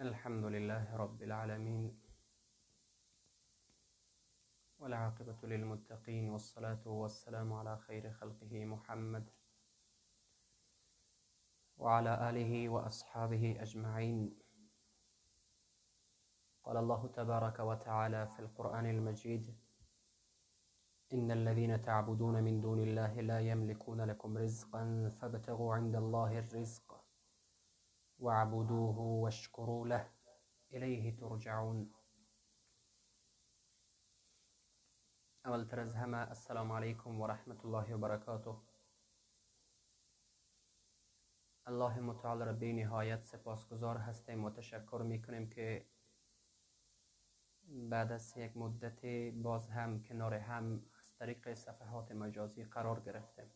الحمد لله رب العالمين والعاقبة للمتقين والصلاة والسلام على خير خلقه محمد وعلى آله وأصحابه أجمعين. قال الله تبارك وتعالى في القرآن المجيد إن الذين تعبدون من دون الله لا يملكون لكم رزقا فابتغوا عند الله الرزق واعبدوه واشكروا له. إليه ترجعون. اولتر از همه السلام علیکم و رحمت الله و برکاته الله متعال را به نهایت سپاسگزار هستیم. و تشکر می‌کنیم که بعد از یک مدت باز هم کنار هم از طریق صفحات مجازی قرار گرفتیم.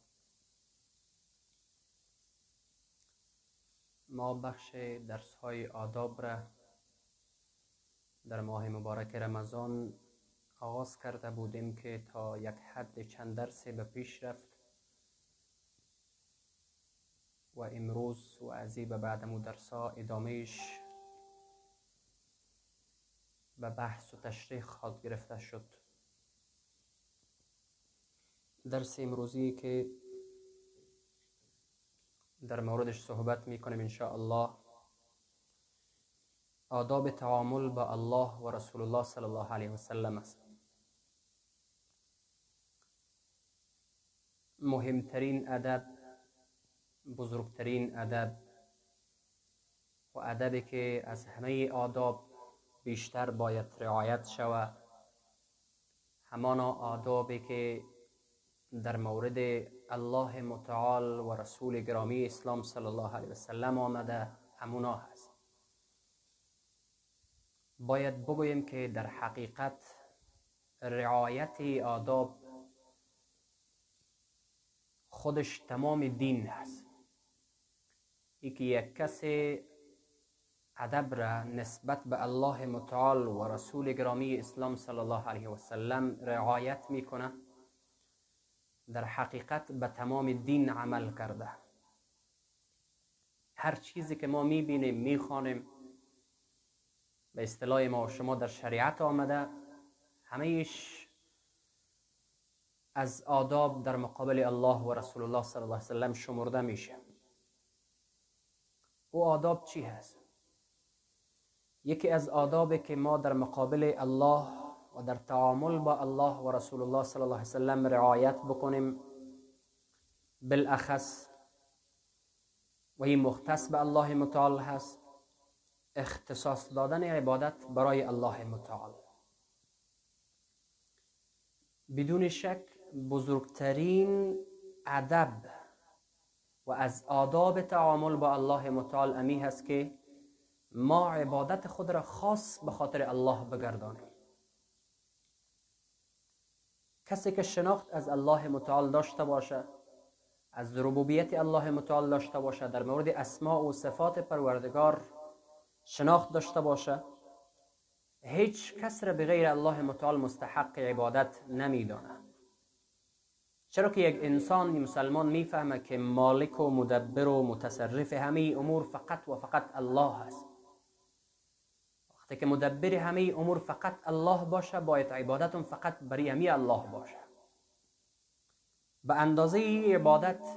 ما بخش درس های آداب را در ماه مبارک رمضان آغاز کرده بودیم که تا یک حد چند درس به پیش رفت و امروز و ازی به بعد ها ادامهش به بحث و تشریح خواهد گرفته شد. درس امروزی که در موردش صحبت می‌کنیم ان الله آداب تعامل با الله و رسول الله صلی الله علیه و سلم است. مهمترین ادب بزرگترین ادب و ادبی که از همه آداب بیشتر باید رعایت شود همانا آدابی که در مورد الله متعال و رسول گرامی اسلام صلی الله علیه وسلم آمده. همونا هست باید بگوییم که در حقیقت رعایت آداب خودش تمام دین هست ای که یک کسی ادب را نسبت به الله متعال و رسول گرامی اسلام صلی الله علیه و سلم رعایت می‌کنه در حقیقت به تمام دین عمل کرده. هر چیزی که ما می‌بینیم می‌خوانیم به اصطلاح ما و شما در شریعت آمده همهش از آداب در مقابل الله و رسول الله صلی الله علیه وسلم شمرده میشه. او آداب چی هست؟ یکی از آدابی که ما در مقابل الله و در تعامل با الله و رسول الله صلی الله علیه وسلم رعایت بکنیم. بالاخص و این مختص به الله متعال هست. اختصاص دادن عبادت برای الله متعال. بدون شک بزرگترین ادب و از آداب تعامل با الله متعال امی هست که ما عبادت خود را خاص به خاطر الله بگردانیم. کسی که شناخت از الله متعال داشته باشه از ربوبیت الله متعال داشته باشه در مورد اسماء و صفات پروردگار شناخت داشته باشه هیچ کس را بغیر الله متعال مستحق عبادت نمیدانه چرا که یک انسان مسلمان می‌فهمه که مالک و مدبر و متصرف همه امور فقط و فقط الله هست وقتی که مدبر همه امور فقط الله باشه باید عبادتون فقط برای همه الله باشه. به اندازه عبادت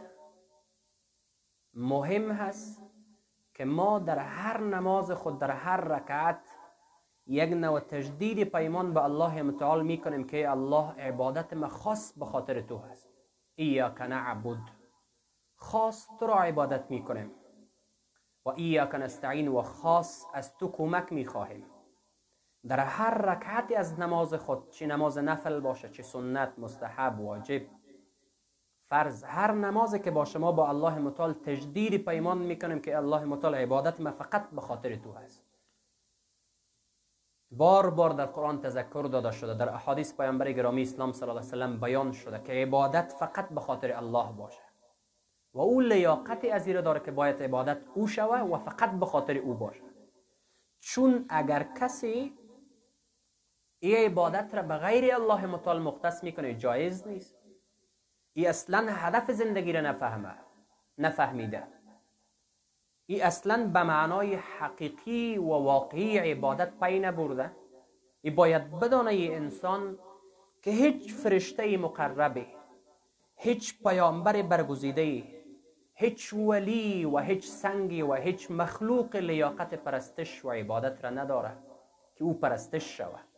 مهم هست که ما در هر نماز خود در هر رکعت یک نوع تجدید پیمان به الله متعال می‌کنیم که الله عبادت ما خاص به خاطر تو هست. ایاک نعبد. خاص تو را عبادت می‌کنیم. و ایاک نستعین و خاص از تو کمک می‌خواهیم. در هر رکعت از نماز خود چه نماز نفل باشه چه سنت مستحب واجب. فرض هر نمازی که باشه ما با الله متعال تجدید پیمان می‌کنیم که الله متعال عبادت ما فقط به خاطر تو هست. بار بار در قرآن تذکر داده شده در احادیث پیامبر گرامی اسلام صلی الله علیه وسلم بیان شده که عبادت فقط به خاطر الله باشه. و او لیاقت از داره که باید عبادت او شوه و فقط به خاطر او باشه. چون اگر کسی این عبادت را به غیر الله متعال مختص می‌کنه جایز نیست. ای اصلا هدف زندگی را نفهمه نفهمیده. این اصلا به معنای حقیقی و واقعی عبادت پی نبرده. ای باید بدانه ای انسان که هیچ فرشته مقربه هیچ پیامبر برگزیده هیچ ولی و هیچ سنگی و هیچ مخلوق لیاقت پرستش و عبادت را نداره که او پرستش شود.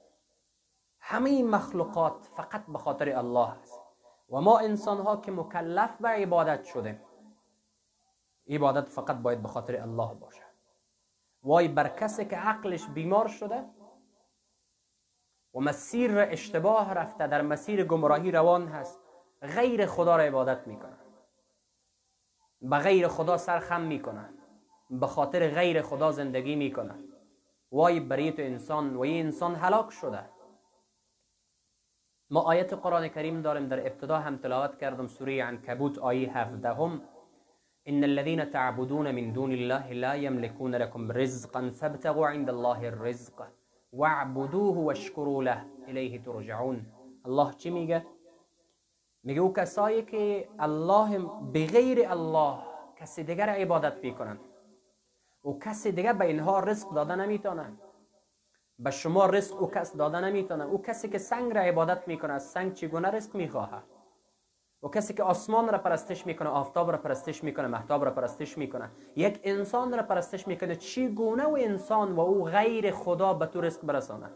همه مخلوقات فقط به خاطر الله است. و ما انسان ها که مکلف به عبادت شده. عبادت فقط باید به خاطر الله باشه وای بر کسی که عقلش بیمار شده و مسیر اشتباه رفته در مسیر گمراهی روان هست غیر خدا را عبادت می‌کنه به غیر خدا سر خم می‌کنه به خاطر غیر خدا زندگی می‌کنه وای برای تو انسان و این انسان هلاک شده. ما آیت قرآن کریم داریم در ابتدا هم تلاوت کردم سوره عنکبوت آیه هفدهم. ان الذين تعبدون من دون الله لا يملكون لكم رزقا فابتغوا عند الله الرزق واعبدوه واشكروا له الیه ترجعون. الله چی میگه؟ میگه او کسایی که الله بغیر الله کسی دیگر عبادت می‌کنن. او کسی دیگر به اینها رزق داده نمی‌تونه. به شما رزق او کس داده نمی‌تونه. او کسی که سنگ را عبادت می‌کنه از سنگ چگونه رزق می‌خواهد؟ و کسی که آسمان را پرستش می‌کنه آفتاب را پرستش می‌کنه محتاب را پرستش می‌کنه. یک انسان را پرستش می‌کنه. چی گونه و انسان و او غیر خدا به تو رزق برسانه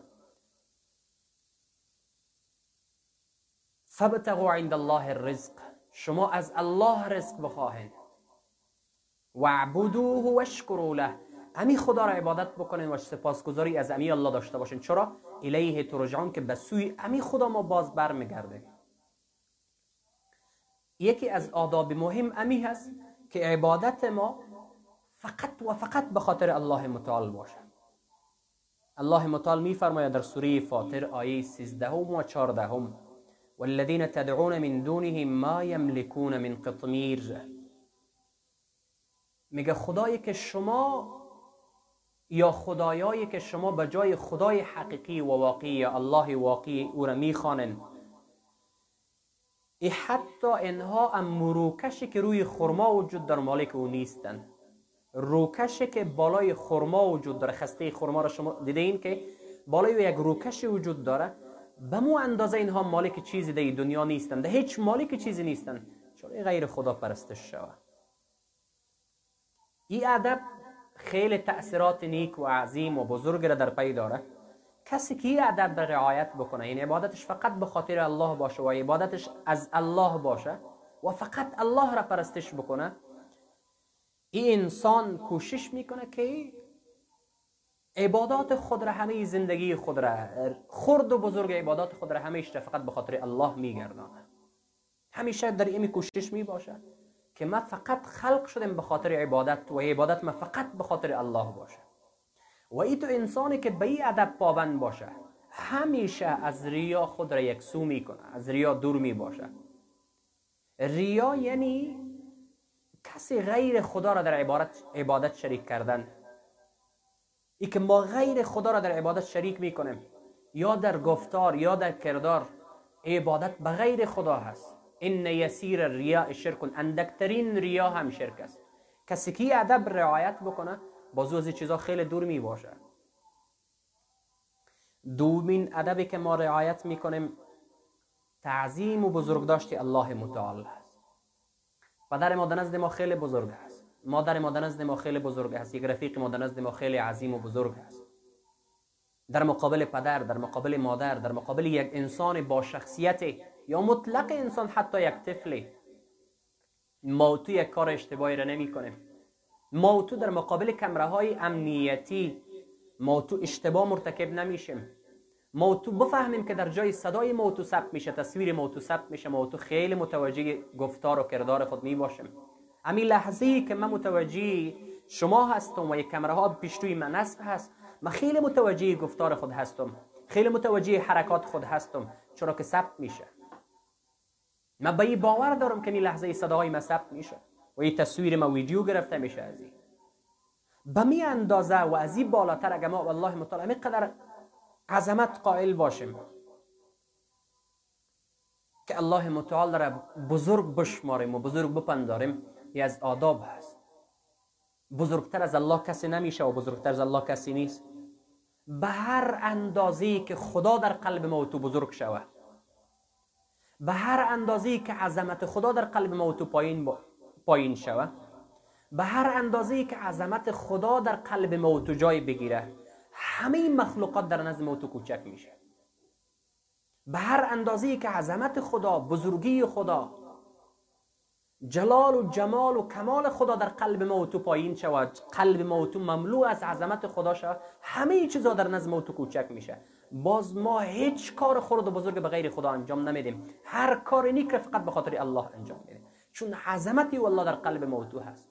فبتغوا عند الله الرزق. شما از الله رزق بخواهید. واعبدوه واشکروا له. امی خدا را عبادت بکنین و سپاسگزاری از امی الله داشته باشین. چرا؟ الیه ترجعون که به سوی امی خدا ما باز برمیگردیم. یکی از آداب مهم امی هست که عبادت ما فقط و فقط به خاطر الله متعال باشه. الله متعال می فرماید در سوره فاطر آیه 13 و 14 والذین تدعون من دونه ما یملکون من قطمیر. میگه خدایی که شما یا خدایایی که شما به جای خدای حقیقی و واقعی الله واقعی او را می‌خوانن ای حتی اینها هم مروکشی که روی خرما وجود در مالک او نیستن. روکشی که بالای خرما وجود داره. خسته خرما را شما دیده این که بالای یک روکشی وجود داره. به مو اندازه اینها مالک چیزی در دنیا نیستن. ده هیچ مالک چیزی نیستن. چون غیر خدا پرستش شود این ادب خیلی تأثیرات نیک و عظیم و بزرگ را در پی داره کسی که ادب را رعایت بکنه این عبادتش فقط به خاطر الله باشه و عبادتش از الله باشه و فقط الله را پرستش بکنه این انسان کوشش می‌کنه که عبادات خود را همه زندگی خود را خرد و بزرگ عبادات خود را همیشه فقط به خاطر الله میگردانه همیشه در این کوشش می باشه که ما فقط خلق شدیم به خاطر عبادت و عبادت ما فقط به خاطر الله باشه. و ای تو انسانی که به این ادب پابند باشه همیشه از ریا خود را یکسو می‌کنه از ریا دور می باشه ریا یعنی کسی غیر خدا را در عبادت, عبادت شریک کردن. ای که ما غیر خدا را در عبادت شریک می‌کنیم یا در گفتار یا در کردار عبادت به غیر خدا هست. این یسیر ریا شرک اندکترین ریا هم شرک است. کسی که ادب رعایت بکنه بازو از چیزا خیلی دور می باشه. دومین ادبی که ما رعایت می‌کنیم تعظیم و بزرگداشت الله متعال است. پدر ما نزد ما خیلی بزرگ است. مادر ما نزد ما خیلی بزرگ است. یک رفیق ما نزد ما خیلی عظیم و بزرگ است. در مقابل پدر در مقابل مادر در مقابل یک انسان با شخصیت یا مطلق انسان حتی یک طفل ما تو یک کار اشتباهی را نمی کنیم ما تو در مقابل کمره های امنیتی تو اشتباه مرتکب نمیشیم تو بفهمیم که در جای صدای ما تو ثبت میشه تصویر ما تو ثبت میشه. ما تو خیلی متوجه گفتار و کردار خود می باشیم امی لحظه ای که من متوجه شما هستم و یک کمره ها پیش من نصب هست من خیلی متوجه گفتار خود هستم. خیلی متوجه حرکات خود هستم. چرا که ثبت میشه. من به این باور دارم که این لحظه صدای ما ثبت میشه و این تصویر ما ویدیو گرفته میشه از این. به می اندازه و از این بالاتر اگه ما والله مطالعه قدر عظمت قائل باشیم. که الله متعال را بزرگ بشماریم و بزرگ بپنداریم یه از آداب هست. بزرگتر از الله کسی نمیشه و بزرگتر از الله کسی نیست. به هر اندازه که خدا در قلب ما و تو بزرگ شود به هر اندازه که عظمت خدا در قلب ما و تو پایین, پایین شود به هر اندازه که عظمت خدا در قلب ما و تو جای بگیره همه مخلوقات در نزد ما تو کوچک میشه. به هر اندازه که عظمت خدا بزرگی خدا جلال و جمال و کمال خدا در قلب ما و تو پایین شود قلب ما و تو مملو از عظمت خدا شود همه چیزا در نظم ما تو کوچک میشه. باز ما هیچ کار خرد و بزرگ به غیر خدا انجام نمیدیم. هر کار نیک فقط به خاطر الله انجام میدیم. چون عظمتی والله در قلب ما و تو هست.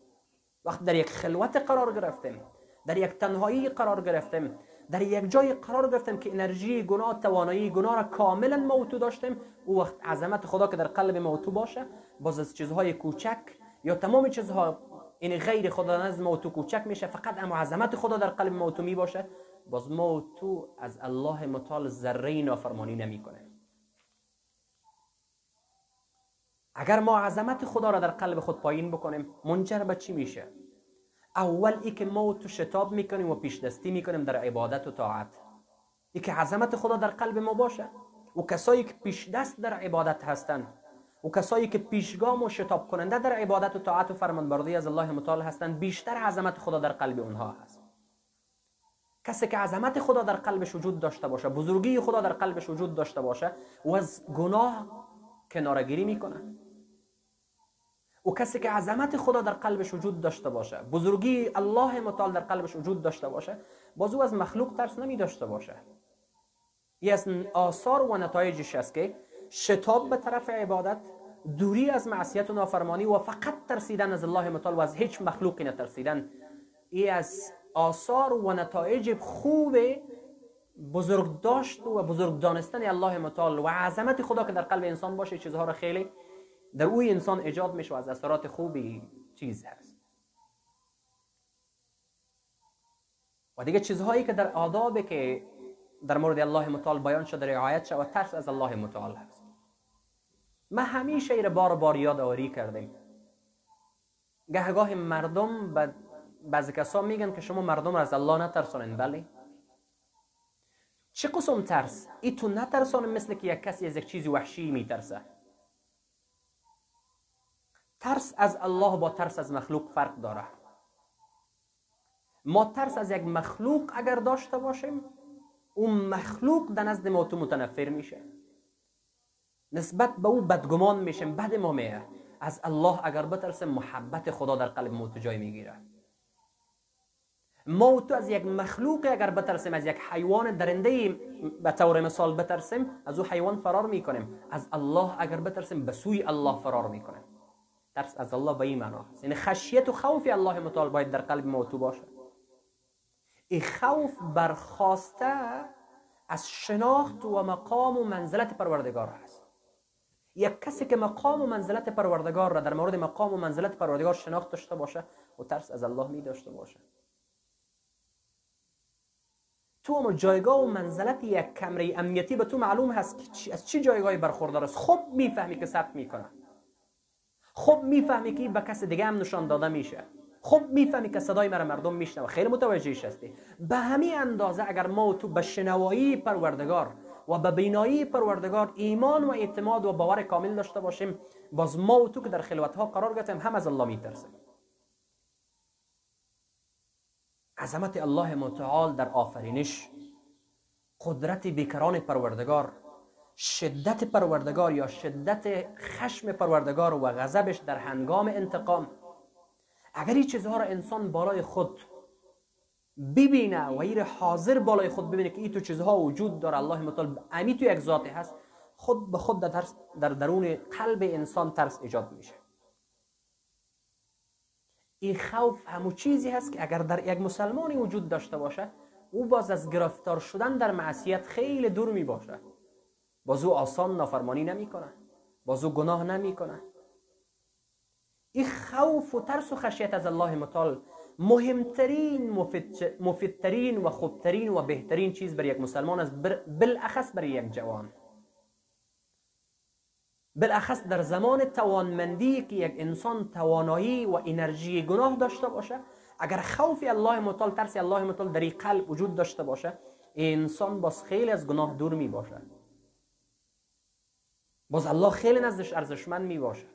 وقت در یک خلوت قرار گرفتیم در یک تنهایی قرار گرفتیم در یک جای قرار گرفتیم که انرژی گناه توانایی گناه را کاملا موتو داشتیم او وقت عظمت خدا که در قلب موتو باشه باز از چیزهای کوچک یا تمام چیزها این غیر خدا نزد موتو کوچک میشه فقط اما عظمت خدا در قلب موتو می باشه باز موتو از الله متعال ذره نافرمانی نمی‌کنه. اگر ما عظمت خدا را در قلب خود پایین بکنیم منجر به چی میشه؟ اول ای که ما تو شتاب می‌کنیم و پیش دستی می‌کنیم در عبادت و طاعت. ای که عظمت خدا در قلب ما باشه. و کسایی که پیش دست در عبادت هستند و کسایی که پیشگام و شتاب کننده در عبادت و طاعت و فرمانبرداری از الله متعال هستند بیشتر عظمت خدا در قلب اونها هست. کسی که عظمت خدا در قلبش وجود داشته باشه بزرگی خدا در قلبش وجود داشته باشه و از گناه کنارگیری می‌کنه. و کسی که عظمت خدا در قلبش وجود داشته باشه بزرگی الله متعال در قلبش وجود داشته باشه باز او از مخلوق ترس نمی داشته باشه. یه از آثار و نتایجش است که شتاب به طرف عبادت دوری از معصیت و نافرمانی و فقط ترسیدن از الله متعال و از هیچ مخلوقی نترسیدن. ای از آثار و نتایج خوب بزرگ داشت و بزرگ دانستن الله متعال. و عظمت خدا که در قلب انسان باشه چیزها را خیلی در اوی انسان ایجاد میشه و از اثرات خوبی چیز هست. و دیگه چیزهایی که در آدابه که در مورد الله متعال بیان شده رعایت شد و ترس از الله متعال هست. ما همیشه ایره بار بار یاد آوری کردیم. گهگاه مردم بعضی کسا میگن که شما مردم را از الله نترسانین بله؟ چه قسم ترس؟ ای تو نترسانین مثل که یک کسی از یک چیزی وحشی میترسه. ترس از الله با ترس از مخلوق فرق داره. ما ترس از یک مخلوق اگر داشته باشیم اون مخلوق در نزد ما تو متنفر میشه. نسبت به او بدگمان میشیم بد ما میه. از الله اگر بترسیم محبت خدا در قلب ما تو جای می‌گیره. ما تو از یک مخلوق اگر بترسیم از یک حیوان درنده به طور مثال بترسیم از او حیوان فرار می‌کنیم. از الله اگر بترسیم به سوی الله فرار می‌کنیم. ترس از الله به این معنا یعنی خشیت و خوف الله متعال باید در قلب ما تو باشه. این خوف برخواسته از شناخت و مقام و منزلت پروردگار هست یک کسی که مقام و منزلت پروردگار را در مورد مقام و منزلت پروردگار شناخت داشته باشه و ترس از الله می داشته باشه. تو اما جایگاه و منزلت یک کمره امنیتی به تو معلوم هست که از چی جایگاهی برخوردار است. خب می‌فهمی که ثبت می‌کنه. خب می‌فهمی که به کس دیگه هم نشان داده میشه. خب می‌فهمی که صدای مرا مردم میشنوه. خیلی متوجهش هستی به همین اندازه اگر ما تو به شنوایی پروردگار و به بینایی پروردگار ایمان و اعتماد و باور کامل داشته باشیم باز ما و تو که در خلوت ها قرار گرفتیم هم از الله میترسیم. عظمت الله متعال در آفرینش قدرت بیکران پروردگار شدت پروردگار یا شدت خشم پروردگار و غضبش در هنگام انتقام. اگر این چیزها را انسان بالای خود ببینه و ایر حاضر بالای خود ببینه که این تو چیزها وجود داره الله متعال امی تو یک ذاتی هست خود به خود در, در درون قلب انسان ترس ایجاد میشه. این خوف همو چیزی هست که اگر در یک مسلمانی وجود داشته باشه او باز از گرفتار شدن در معصیت خیلی دور می باشه باز او آسان نافرمانی نمی‌کنه. باز او گناه نمی‌کنه. این خوف و ترس و خشیت از الله متعال مهمترین مفیدترین و خوبترین و بهترین چیز برای یک مسلمان است بالاخص برای یک جوان. بالاخص در زمان توانمندی که یک انسان توانایی و انرژی گناه داشته باشه اگر خوف الله متعال ترس الله متعال در قلب وجود داشته باشه انسان باز خیلی از گناه دور می باشه. باز الله خیلی نزدش ارزشمند می باشه.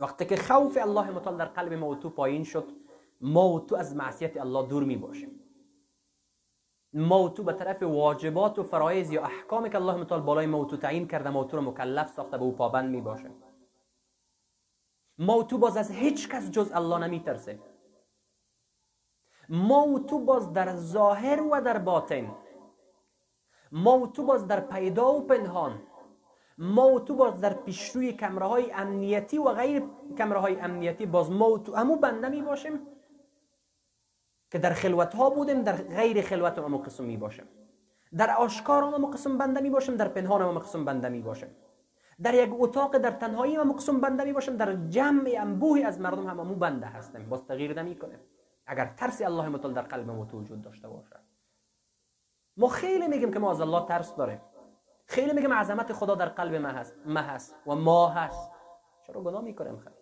وقتی که خوف الله متعال در قلب ما و تو پایین شد ما و تو از معصیت الله دور می باشیم. ما و تو به طرف واجبات و فرایض یا احکامی که الله متعال بالای ما و تو تعیین کرده ما و تو رو مکلف ساخته به او پابند می باشیم ما و تو باز از هیچ کس جز الله نمی ترسه ما و تو باز در ظاهر و در باطن. ما و تو باز در پیدا و پنهان. ما و تو باز در پیشروی کمره های امنیتی و غیر کمره های امنیتی. باز ما و تو همو بنده می باشیم که در خلوت ها بودیم در غیر خلوت هم قسم می باشیم در آشکار هم قسم بنده می باشیم در پنهان هم قسم بنده می باشیم در یک اتاق در تنهایی هم قسم بنده می باشیم در جمع انبوهی از مردم هم همو بنده هستیم. باز تغییر نمی کنیم اگر ترس الله متعال در قلب ما وجود داشته باشه ما خیلی میگیم که ما از الله ترس داریم. خیلی میگیم عظمت خدا در قلب ما هست ما هست و ما هست. چرا گناه می‌کنیم خیلی؟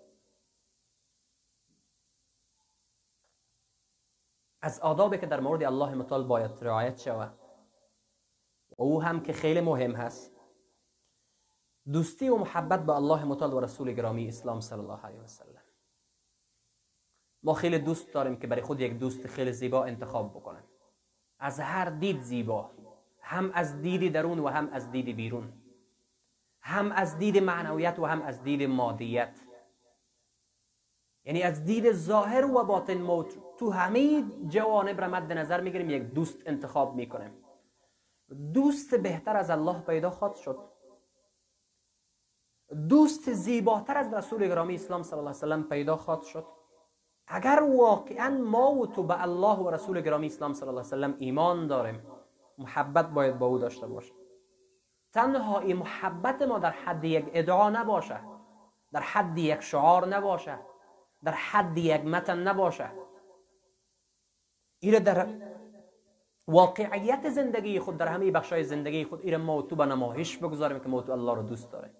از آدابی که در مورد الله متعال باید رعایت شود. و او هم که خیلی مهم هست. دوستی و محبت به الله متعال و رسول گرامی اسلام صلی الله علیه و سلم. ما خیلی دوست داریم که برای خود یک دوست خیلی زیبا انتخاب بکنیم از هر دید زیبا. هم از دید درون و هم از دید بیرون. هم از دید معنویت و هم از دید مادیت. یعنی از دید ظاهر و باطن ما تو همه جوانب را مد نظر می‌گیریم یک دوست انتخاب می‌کنیم. دوست بهتر از الله پیدا خواهد شد. دوست زیباتر از رسول گرامی اسلام صلی الله علیه وسلم پیدا خواهد شد. اگر واقعا ما و تو به الله و رسول گرامی اسلام صلی الله علیه وسلم ایمان داریم محبت باید با او داشته باشه. تنها این محبت ما در حد یک ادعا نباشه در حد یک شعار نباشه در حد یک متن نباشه. ایره در واقعیت زندگی خود در همه بخشای زندگی خود ایره ما تو به نمایش بگذاریم که ما تو الله رو دوست داره.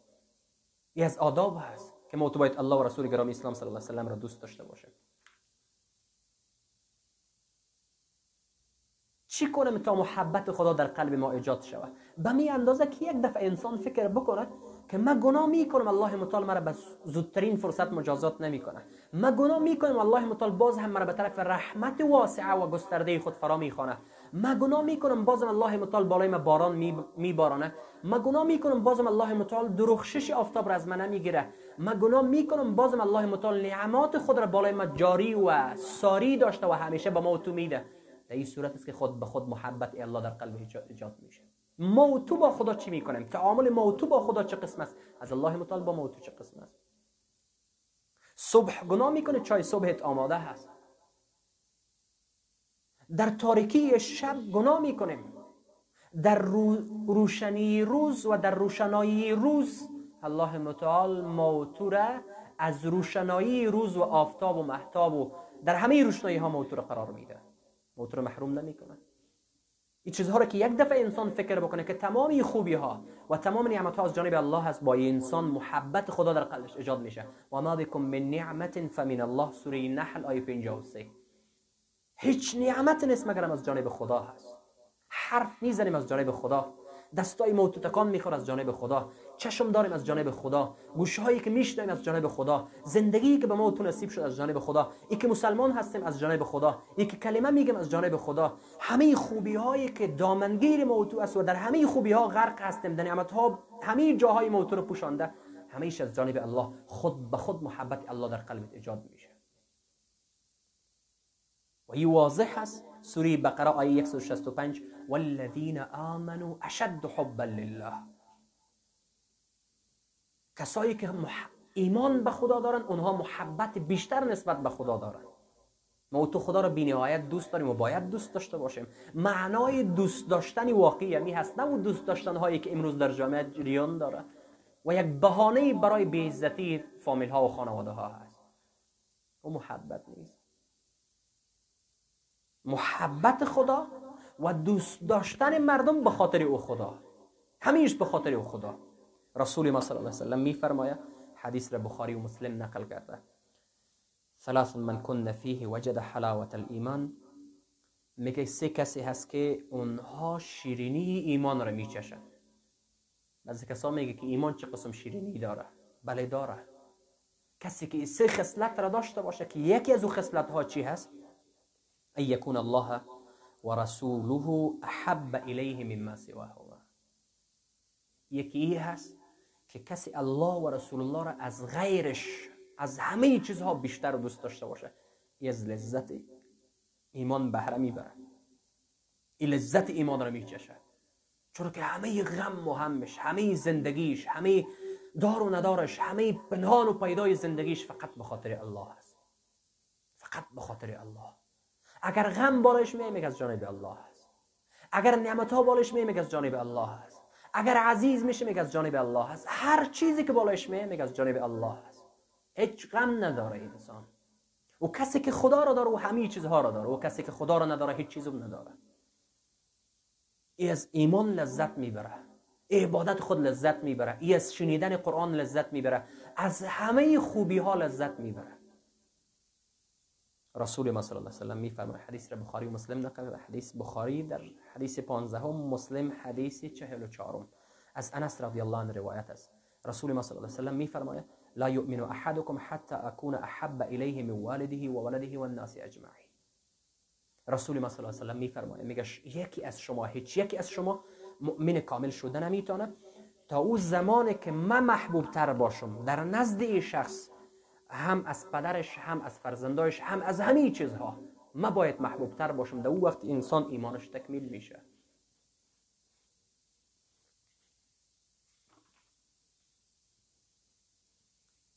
این از آداب هست که ما تو باید الله و رسول گرامی اسلام صلی الله علیه و را دوست داشته باشیم چی کنم تا محبت خدا در قلب ما ایجاد شود؟ به می اندازه که یک دفعه انسان فکر بکنه که من گناه می‌کنم الله متعال مرا به زودترین فرصت مجازات نمی‌کنه. من گناه می‌کنم الله متعال باز هم مرا به طرف رحمت واسعه و گسترده خود فرا می‌خوانه. من گناه می‌کنم بازم الله متعال بالای من باران میبارانه. من گناه می‌کنم بازم الله متعال درخشش آفتاب را از من نمی‌گیره. من گناه می‌کنم بازم الله متعال نعمات خود را بالای من جاری و ساری داشته و همیشه به ما تو میده. در این صورت است که خود به خود محبت الله در قلب ایجاد میشه. ما و تو با خدا چی می‌کنیم تعامل ما و تو با خدا چه قسم است؟ از الله متعال با ما و تو چه قسم است؟ صبح گناه می‌کنه چای صبحت آماده هست. در تاریکی شب گناه می‌کنیم در روشنی روز و در روشنایی روز الله متعال ما و تو را از روشنایی روز و آفتاب و محتاب و در همه روشنایی ها ما و تو را قرار میده. ما تو را محروم نمی‌کنه. این چیزها رو که یک دفعه انسان فکر بکنه که تمام خوبی ها و تمام نعمت ها از جانب الله هست با انسان محبت خدا در قلبش ایجاد میشه. و ما بكم من نعمت فمن الله سوره نحل آیه 53 هیچ نعمت نیست مگر از جانب خدا هست. حرف می‌زنیم از جانب خدا. دستای ما تکان میخور از جانب خدا. چشم داریم از جانب خدا. گوشه هایی که میشنویم از جانب خدا. زندگی که به ما تو نصیب شد از جانب خدا. ای که مسلمان هستیم از جانب خدا. ای که کلمه میگم از جانب خدا. همه خوبی هایی که دامنگیر ما تو است و در همه خوبی ها غرق هستیم. در نعمت ها همه جاهای ما رو پوشانده. همیشه از جانب الله. خود به خود محبت الله در قلبت ایجاد میشه. و این واضح است. سوره بقره آیه 165 والذین آمنوا اشد حبا لله. کسایی که ایمان به خدا دارن اونها محبت بیشتر نسبت به خدا دارن. ما تو خدا رو بینهایت دوست داریم و باید دوست داشته باشیم. معنای دوست داشتن واقعی همی هست. نه و دوست داشتن هایی که امروز در جامعه جریان داره. و یک بهانه برای بیزتی فامیل ها و خانواده ها هست. و محبت نیست. محبت خدا و دوست داشتن مردم به خاطر او خدا. همیش به خاطر او خدا. رسول ما صلی الله علیه و سلم میفرماید حدیث را بخاری و مسلم نقل کرده ثلاث من کن فیه وجد حلاوت الایمان میگه سه کسی هست که اونها شیرینی ایمان را میچشن از کسا میگه که ایمان چه قسم شیرینی داره بله داره کسی که سه خصلت را داشته باشه که یکی از أو خصلت ها چی هست ای یکون الله و رسوله احب الیه مما سواه یکی هست که کسی الله و رسول الله را از غیرش از همه چیزها بیشتر دوست داشته باشه از لذت ایمان بهره می‌بره. این لذت ایمان را میچشه چون که همه غم و همش همه زندگیش همه دار و ندارش همه پنهان و پیدای زندگیش فقط به خاطر الله است. فقط به خاطر الله. اگر غم بالش میگه از جانب الله است. اگر نعمت ها بالش میگه از جانب الله است. اگر عزیز میشه میگه از جانب الله است هر چیزی که بالش میگه از جانب الله است هیچ غم نداره انسان. و کسی که خدا را داره و همه چیزها را داره. و کسی که خدا را نداره هیچ چیزی نداره. ای از ایمان لذت می‌بره. عبادت خود لذت می‌بره. ای از شنیدن قرآن لذت می‌بره. از همه خوبی ها لذت می‌بره. رسول ما صلی الله علیه و سلم میفرماید حدیث را بخاری و مسلم نقل حدیث بخاری در حدیث 15 مسلم حدیث 44 از انس رضی الله عنه روایت است. رسول ما صلی الله علیه و سلم میفرماید لا يؤمن احدكم حتى اكون احب اليه من والده و ولده و الناس اجمعین. رسول ما صلی الله علیه و سلم میفرماید میگه یکی از شما هیچ یکی از شما مؤمن کامل شده نمی‌تونه تا او زمانی که من محبوب تر باشم در نزد این شخص هم از پدرش هم از فرزندایش هم از همه چیزها. ما باید محبوب تر باشم در او وقت انسان ایمانش تکمیل میشه.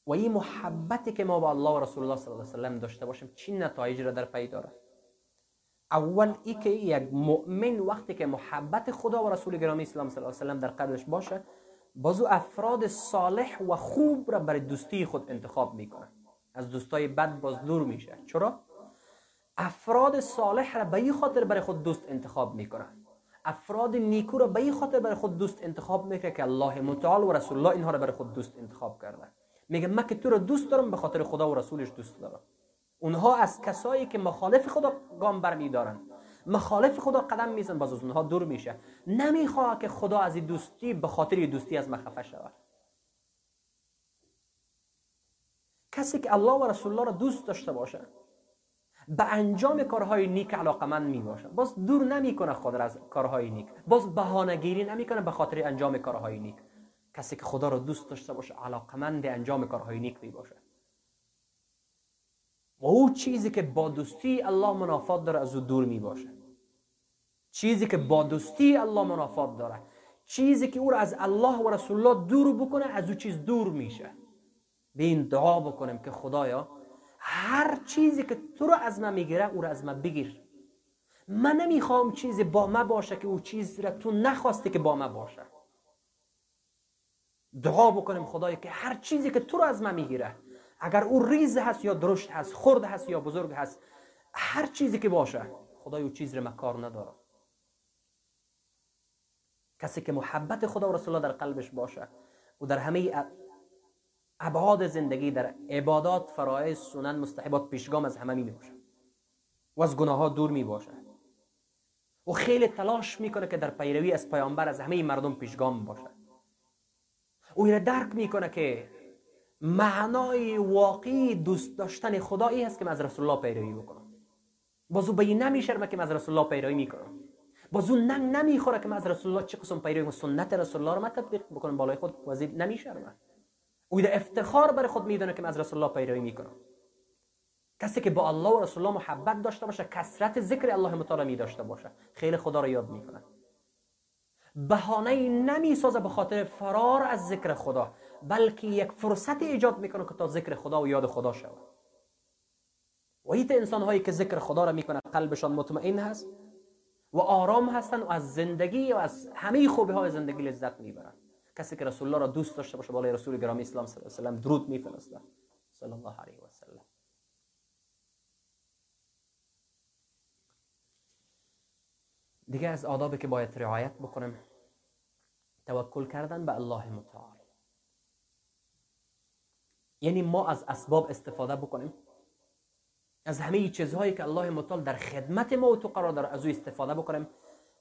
و این محبتی که ما با الله و رسول الله صلی الله علیه و سلم داشته باشیم چی نتایج را در پی داره؟ اول ای که یک مؤمن وقتی که محبت خدا و رسول گرامی اسلام صلی الله علیه و سلم در قلبش باشه بازو افراد صالح و خوب را برای دوستی خود انتخاب می‌کنه. از دوستای بد باز دور میشه. چرا؟ افراد صالح را به خاطر برای خود دوست انتخاب می‌کنه. افراد نیکو را به خاطر برای خود دوست انتخاب می‌کنه که الله متعال و رسول الله اینها را برای خود دوست انتخاب کرده. میگه من که تو رو دوست دارم به خاطر خدا و رسولش دوست دارم. اونها از کسایی که مخالف خدا گام برمیدارن. مخالف خدا قدم میزن باز از اونها دور میشه. نمی‌خواد که خدا از این دوستی به خاطر دوستی از من خفه شود کسی که الله و رسول الله را دوست داشته باشه به انجام کارهای نیک علاقمند می باشه باز دور نمی‌کنه خود از کارهای نیک. باز بهانه گیری نمی‌کنه به خاطر انجام کارهای نیک. کسی که خدا را دوست داشته باشه علاقمند انجام کارهای نیک می باشه و او چیزی که با دوستی الله منافات داره از او دور می باشه چیزی که با دوستی الله منافات داره. چیزی که او را از الله و رسول الله دور بکنه از او چیز دور میشه. به این دعا بکنیم که خدایا هر چیزی که تو رو از من می‌گیره او را از من بگیر. من نمی‌خوام چیزی با ما باشه که او چیز را تو نخواسته که با ما باشه. دعا بکنیم خدایا که هر چیزی که تو رو از من می‌گیره اگر او ریز هست یا درشت هست خرد هست یا بزرگ هست هر چیزی که باشه خدای او چیز رو مکار نداره. کسی که محبت خدا و رسول الله در قلبش باشه و در همه ابعاد زندگی در عبادات فرایض سنن مستحبات پیشگام از همه می باشه و از گناه ها دور می باشه و خیلی تلاش می‌کنه که در پیروی از پیامبر از همه مردم پیشگام باشه. او را درک می‌کنه که معنای واقعی دوست داشتن خدا این است که من از رسول الله پیروی بکنم بازو به این نمیشرمه که من از رسول الله پیروی می‌کنم. بازو ننگ نمی‌خوره که من از رسول الله چه قسم پیروی سنت رسول الله رو من تطبیق بکنم. بالای خود وزید نمیشرمه. او افتخار برای خود می‌دونه که من از رسول الله پیروی می‌کنم. کسی که با الله و رسول الله محبت داشته باشه کسرت ذکر الله متعالی می داشته باشه خیلی خدا رو یاد می‌کنه. بهانه نمی‌سازه به خاطر فرار از ذکر خدا. بلکه یک فرصت ایجاد می‌کنه که تا ذکر خدا و یاد خدا شود. و ایت انسان هایی که ذکر خدا را می‌کنه قلبشان مطمئن هست و آرام هستن و از زندگی و از همه خوبی های زندگی لذت می‌برن. کسی که رسول الله را دوست داشته باشه بالای رسول گرامی اسلام صلی الله علیه و درود میفرسته. صلی الله علیه و سلم. دیگه از آدابی که باید رعایت بکنم توکل کردن به الله متعال. یعنی ما از اسباب استفاده بکنیم. از همه چیزهایی که الله متعال در خدمت ما و تو قرار داره از او استفاده بکنیم.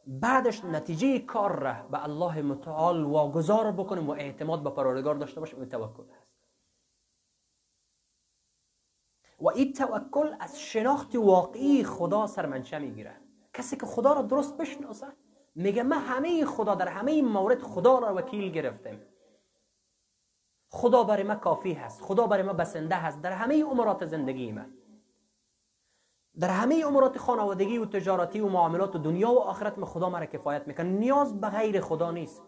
بعدش نتیجه کار را به الله متعال واگذار بکنیم و اعتماد به پروردگار داشته باشیم. این توکل هست و این توکل از شناخت واقعی خدا سرمنشه می‌گیره. کسی که خدا را درست بشناسه میگه من همه خدا در همه مورد خدا را وکیل گرفتم خدا برای ما کافی هست. خدا برای ما بسنده هست. در همه امورات زندگی من در همه امورات خانوادگی و تجارتی و معاملات و دنیا و آخرت ما خدا مرا کفایت می‌کنه نیاز به غیر خدا نیست.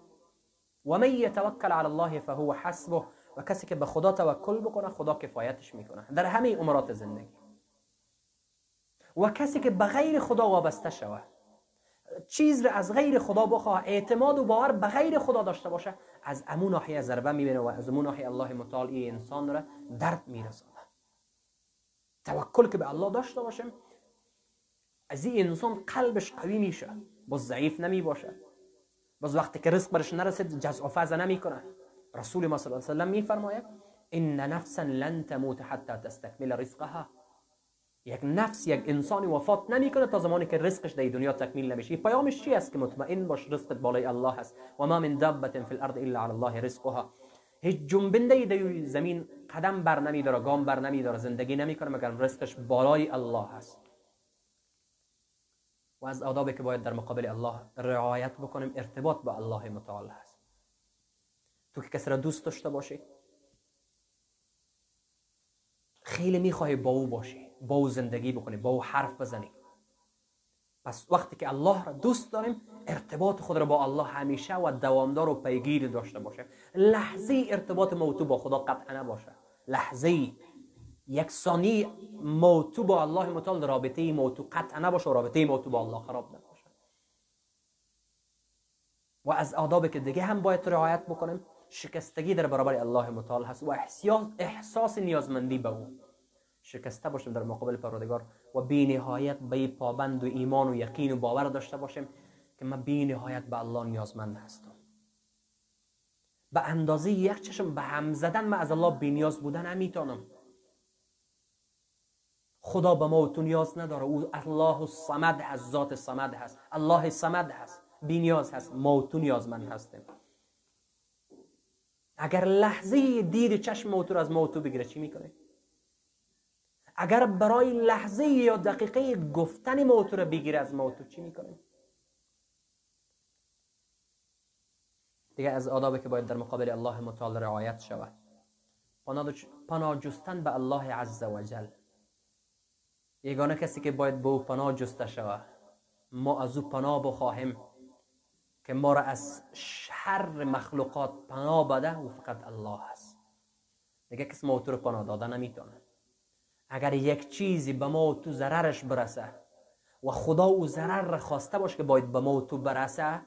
و من یتوکل علی الله فهو حسبه. و کسی که به خدا توکل بکنه خدا کفایتش می‌کنه. در همه امورات زندگی. و کسی که به غیر خدا وابسته شود. چیز را از غیر خدا بخواه. اعتماد و باور به غیر خدا داشته باشه. از امون ناحیه ضربه می‌بینه و از امون ناحیه الله متعال این انسان را درد میرسانه توکل که به الله داشته باشیم از این انسان قلبش قوی میشه. باز ضعیف نمی باشه. باز وقتی که رزق برش نرسید جزع و فضا نمی کنه. رسول ما صلی الله علیه و سلم میفرماید ان نفسا لن تموت حتى تستكمل رزقها. یک نفس یک انسانی وفات نمی‌کنه تا زمانی که رزقش در دنیا تکمیل نمیشه. پیامش چی است که مطمئن باش رزقت بالای الله است؟ و ما من دابه فی الارض الا علی الله رزقها. هیچ جنبنده در زمین قدم بر نمیداره گام بر نمیداره زندگی نمی‌کنه مگر رزقش بالای الله هست و از آدابی که باید در مقابل الله رعایت بکنیم ارتباط با الله متعال هست تو که کسی را دوست داشته باشی خیلی می‌خواهی با او باشی. با او زندگی بکنی با او حرف بزنی پس وقتی که الله را دوست داریم ارتباط خود را با الله همیشه و دوامدار و پیگیر داشته باشه لحظه ارتباط موتو با خدا قطع نباشه. لحظه یک ثانی موتو با الله متعال رابطه موتو قطع نباشه و رابطه موتو با الله خراب نباشه. و از آدابی که دیگه هم باید رعایت بکنیم شکستگی در برابر الله متعال هست و احساس, احساس نیازمندی به او. شکسته باشیم در مقابل پروردگار و بی نهایت به پابند و ایمان و یقین و باور داشته باشیم که من بی نهایت به الله نیازمند هستم. به اندازه یک چشم به هم زدن من از الله بی نیاز بودن نمی‌تونم. خدا به ما و تو نیاز نداره. او الله الصمد هست ذات صمد هست. الله صمد هست. بی نیاز هست. ما و تو نیازمند هستیم. اگر لحظه دید چشم موتور از موتو بگیره چی می‌کنه؟ اگر برای لحظه یا دقیقه گفتن موتور بگیره از موتور چی می‌کنه دیگه از آدابی که باید در مقابل الله متعال رعایت شود. پناه جستن به الله عز و جل. یگانه کسی که باید به او پناه جسته شود. ما از او پناه بخواهیم که ما را از شر مخلوقات پناه بده و فقط الله هست دیگه کسی ما تو رو پناه داده نمی‌تونه. اگر یک چیزی به ما و تو ضررش برسه و خدا او ضرر را خواسته باش که باید به ما و تو برسه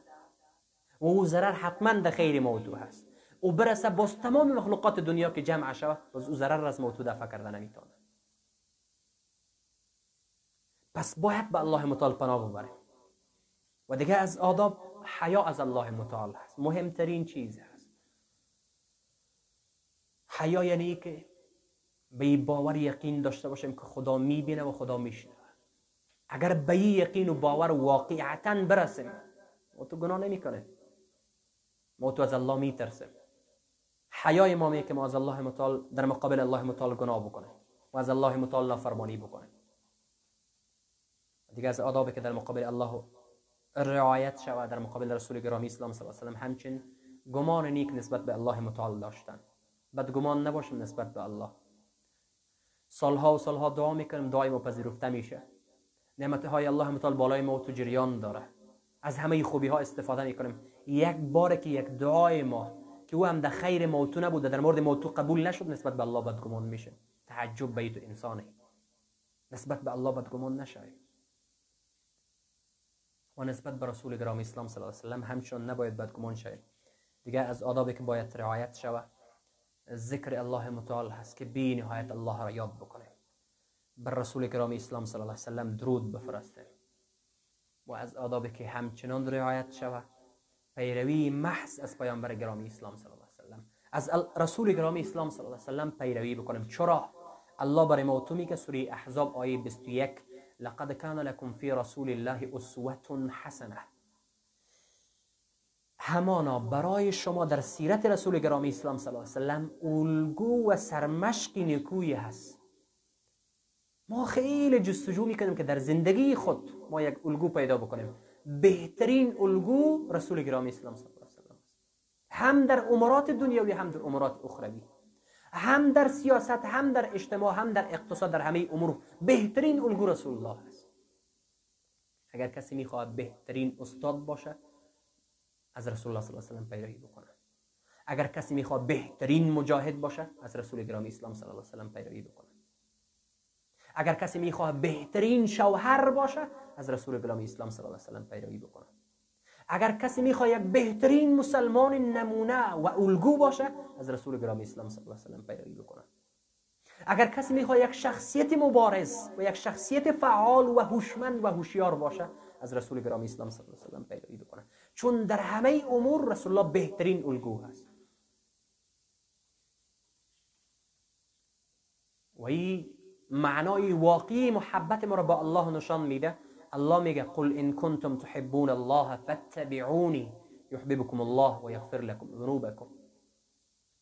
و او ضرر حتما در خیر ما و تو هست. او برسه باز تمام مخلوقات دنیا که جمع شود باز او ضرر از ما و تو دفع کرده نمی‌تونه. پس باید به الله متعال پناه ببریم. و دیگه از آداب حیا از الله متعال هست. مهمترین چیز هست. حیا یعنی که به باور یقین داشته باشیم که خدا می‌بینه و خدا میشنه اگر به یقین و باور واقعتا برسیم ما تو گناه نمی‌کنه ما تو از الله میترسیم. حیای ما که ما از الله متعال در مقابل الله متعال گناه بکنه و از الله متعال نافرمانی بکنه دیگه از آدابی که در مقابل الله رعایت شود در مقابل رسول گرامی اسلام صلی الله علیه و همچنین گمان نیک نسبت به الله متعال داشتن. بد گمان نباشیم نسبت به الله. سالها و سالها دعا می‌کنیم دعای ما پذیرفته میشه. نعمت های الله متعال بالای ما تو جریان داره. از همه خوبی ها استفاده می‌کنیم یک بار که یک دعای ما که او هم در خیر موتو نبوده در مورد موتو قبول نشد نسبت به الله بدگمان میشه. تعجب به تو انسانی. نسبت به الله بدگمان نشای. و نسبت به رسول گرامی اسلام صلی الله علیه و سلم همچون نباید بدگمان شوید دیگه از آدابی که باید رعایت شود ذکر الله متعال هست که بی نهایت الله را یاد بکنه بر رسول گرامی إسلام صلی الله علیه و سلم درود بفرسته. و از آدابی که همچنان رعایت شود پیروی محض از پیامبر گرامی اسلام صلی الله علیه و سلم از رسول گرامی اسلام صلی الله علیه و سلم پیروی بکنیم چرا؟ الله برای ما تو میگه سوره احزاب آیه 21 لقد کان لکم فی رسول الله اسوة حسنة. همانا برای شما در سیرت رسول گرامی اسلام صلی الله علیه وسلم الگو و سرمشقی نیکویی هست. ما خیلی جستجو می‌کنیم که در زندگی خود ما یک الگو پیدا بکنیم. بهترین الگو رسول گرامی اسلام صلی الله علیه وسلم هم در امورات دنیوی هم در امورات اخروی. هم در سیاست هم در اجتماع هم در اقتصاد در همه امور بهترین الگو رسول الله است. اگر کسی می‌خواهد بهترین استاد باشه از رسول الله صلی الله علیه و پیروی بکنه. اگر کسی می‌خواد بهترین مجاهد باشه از رسول گرامی اسلام صلی الله علیه و پیروی بکنه. اگر کسی می‌خواد بهترین شوهر باشه از رسول گرامی اسلام صلی الله علیه و پیروی بکنه. اگر کسی می‌خواد یک بهترین مسلمان نمونه و الگو باشه از رسول گرامی اسلام صلی الله علیه و پیروی بکنه. اگر کسی می‌خواد یک شخصیت مبارز و یک شخصیت فعال و هوشمند و هوشیار باشه از رسول گرامی اسلام صلی الله علیه و پیروی بکنه. چون در همه امور رسول الله بهترین الگو هست و این معنای واقعی محبت ما را با الله نشان میده. الله میگه قل ان کنتم تحبون الله فاتبعوني يحببكم الله و یغفر لكم ذنوبكم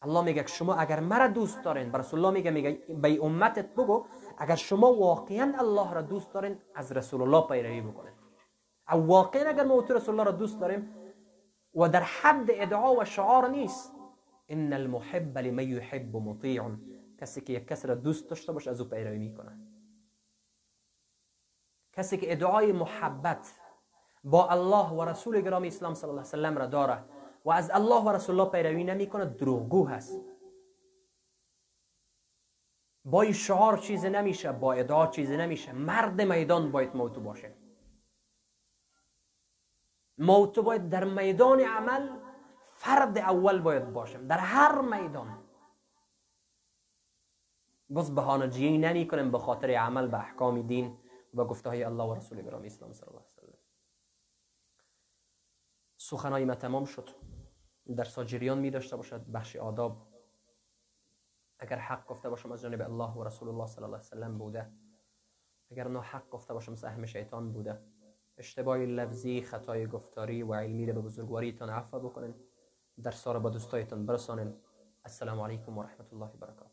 الله میگه شما اگر مرا دوست دارین بر رسول الله میگه میگه به امتت بگو اگر شما واقعا الله را دوست دارین از رسول الله پیروی بکنید او واقعا اگر ما رسول الله را دوست داریم و در حد ادعا و شعار نیست ان المحب لمن يحب مطیع کسی که یک کسی را دوست داشته باشه از او پیروی می‌کنه. کسی که ادعای محبت با الله و رسول گرامی اسلام صلی الله علیه وسلم را داره و از الله و رسول الله پیروی نمی‌کنه دروغگو هست. با شعار چیز نمیشه با ادعا چیز نمیشه. مرد میدان باید موتو باشه. ما تو باید در میدان عمل فرد اول باید باشیم در هر میدان. بس بهانه‌جویی نمی کنیم به خاطر عمل به احکام دین و گفته های الله و رسول گرامی اسلام صلی الله علیه وسلم سخنای ما تمام شد. در ساجریان می داشته باشد بخش آداب. اگر حق گفته باشم از جانب الله و رسول الله صلی الله علیه وسلم بوده. اگر نه حق گفته باشم سهم شیطان بوده. اشتباه لفظی خطای گفتاری و علمی به بزرگواریتان عفو بکنین در سال با دوستایتان برسانین السلام علیکم و رحمت الله و برکاته.